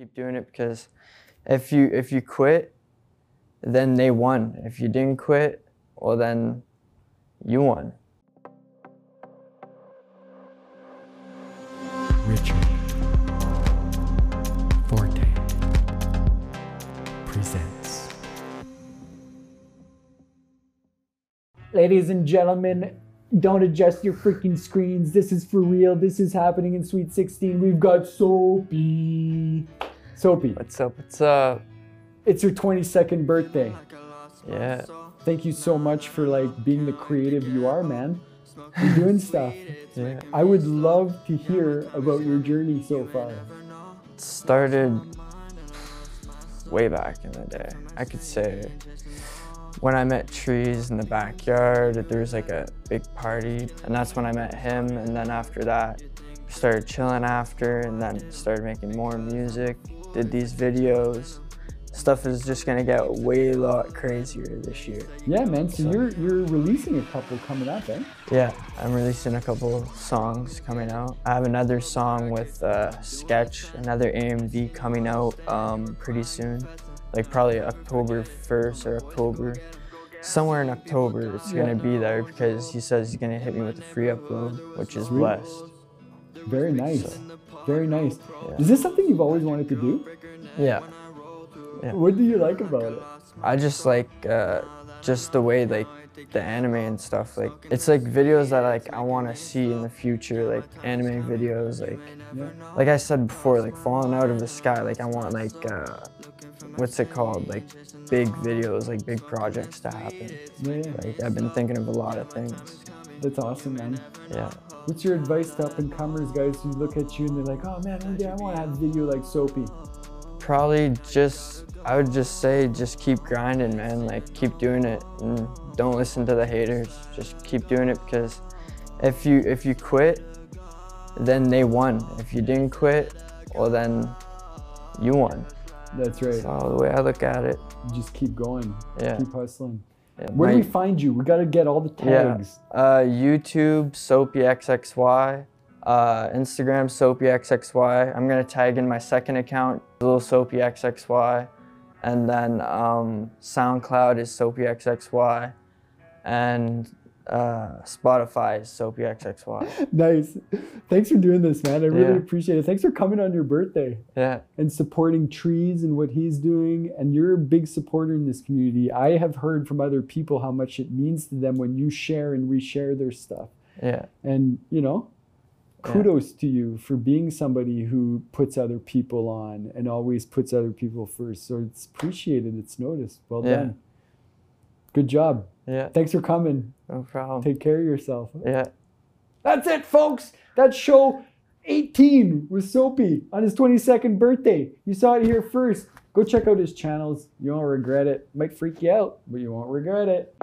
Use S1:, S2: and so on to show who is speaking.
S1: keep doing it because if you if you quit, then they won. If you didn't quit, well then you won.
S2: Richard Forte presents.
S3: Ladies and gentlemen, don't adjust your freaking screens. This is for real. This is happening in Sweet 16. We've got Soapy. Soapy,
S1: What's up? What's up?
S3: it's your 22nd birthday.
S1: Yeah.
S3: Thank you so much for like being the creative you are, man. You're doing stuff.
S1: Yeah.
S3: I would love to hear about your journey so far.
S1: It started way back in the day. I could say when I met Trees in the backyard, there was like a big party, and that's when I met him. And then after that, started chilling after, and then started making more music, did these videos. Stuff is just gonna get way lot crazier this year.
S3: Yeah, man. So you're you're releasing a couple coming up, eh?
S1: Yeah, I'm releasing a couple songs coming out. I have another song with uh, Sketch, another AMV coming out um, pretty soon, like probably October 1st or October. Somewhere in October, it's
S3: Yeah.
S1: gonna be there because he says he's gonna hit me with a free upload, which is
S3: Sweet.
S1: blessed.
S3: Very nice. Very nice.
S1: Yeah.
S3: Is this something you've always wanted to do?
S1: Yeah,
S3: What do you like about it?
S1: I just like uh, just the way like the anime and stuff. Like it's like videos that like I want to see in the future, like anime videos, like.
S3: Yeah.
S1: like I said before, like falling out of the sky, like I want like uh, what's it called? Like big videos, like big projects to happen.
S3: Yeah, yeah.
S1: Like I've been thinking of a lot of things.
S3: That's awesome, man.
S1: Yeah.
S3: What's your advice to up and comers, guys who look at you and they're like, oh man, one day I want to have a video like Soapy?
S1: Probably just I would just say just keep grinding, man. Like keep doing it and don't listen to the haters. Just keep doing it because if you if you quit, then they won. If you didn't quit, well then you won.
S3: That's right.
S1: That's all the way I look at it.
S3: Just keep going.
S1: Yeah.
S3: Keep hustling.
S1: Yeah,
S3: Where do
S1: my-
S3: we find you? We got to get all the
S1: Yeah.
S3: tags.
S1: Uh, YouTube, SoapyXXY. Uh, Instagram, SoapyXXY. I'm gonna tag in my second account, little SoapyXXY. And then um, SoundCloud is SoapyXXY. And uh, Spotify is SoapyXXY.
S3: Nice. Thanks for doing this, man. I really
S1: Yeah.
S3: appreciate it. Thanks for coming on your birthday
S1: Yeah,
S3: and supporting Trees and what he's doing. And you're a big supporter in this community. I have heard from other people how much it means to them when you share and reshare their stuff.
S1: yeah,
S3: And, you know,
S1: Yeah.
S3: kudos to you for being somebody who puts other people on and always puts other people first. So it's appreciated, it's noticed. Well
S1: Yeah.
S3: done. Good job.
S1: Yeah,
S3: Thanks for coming.
S1: no problem.
S3: Take care of yourself.
S1: Yeah.
S3: That's it, folks. That's show 18 with Soapy on his 22nd birthday. You saw it here first. Go check out his channels. You won't regret it. Might freak you out, but you won't regret it.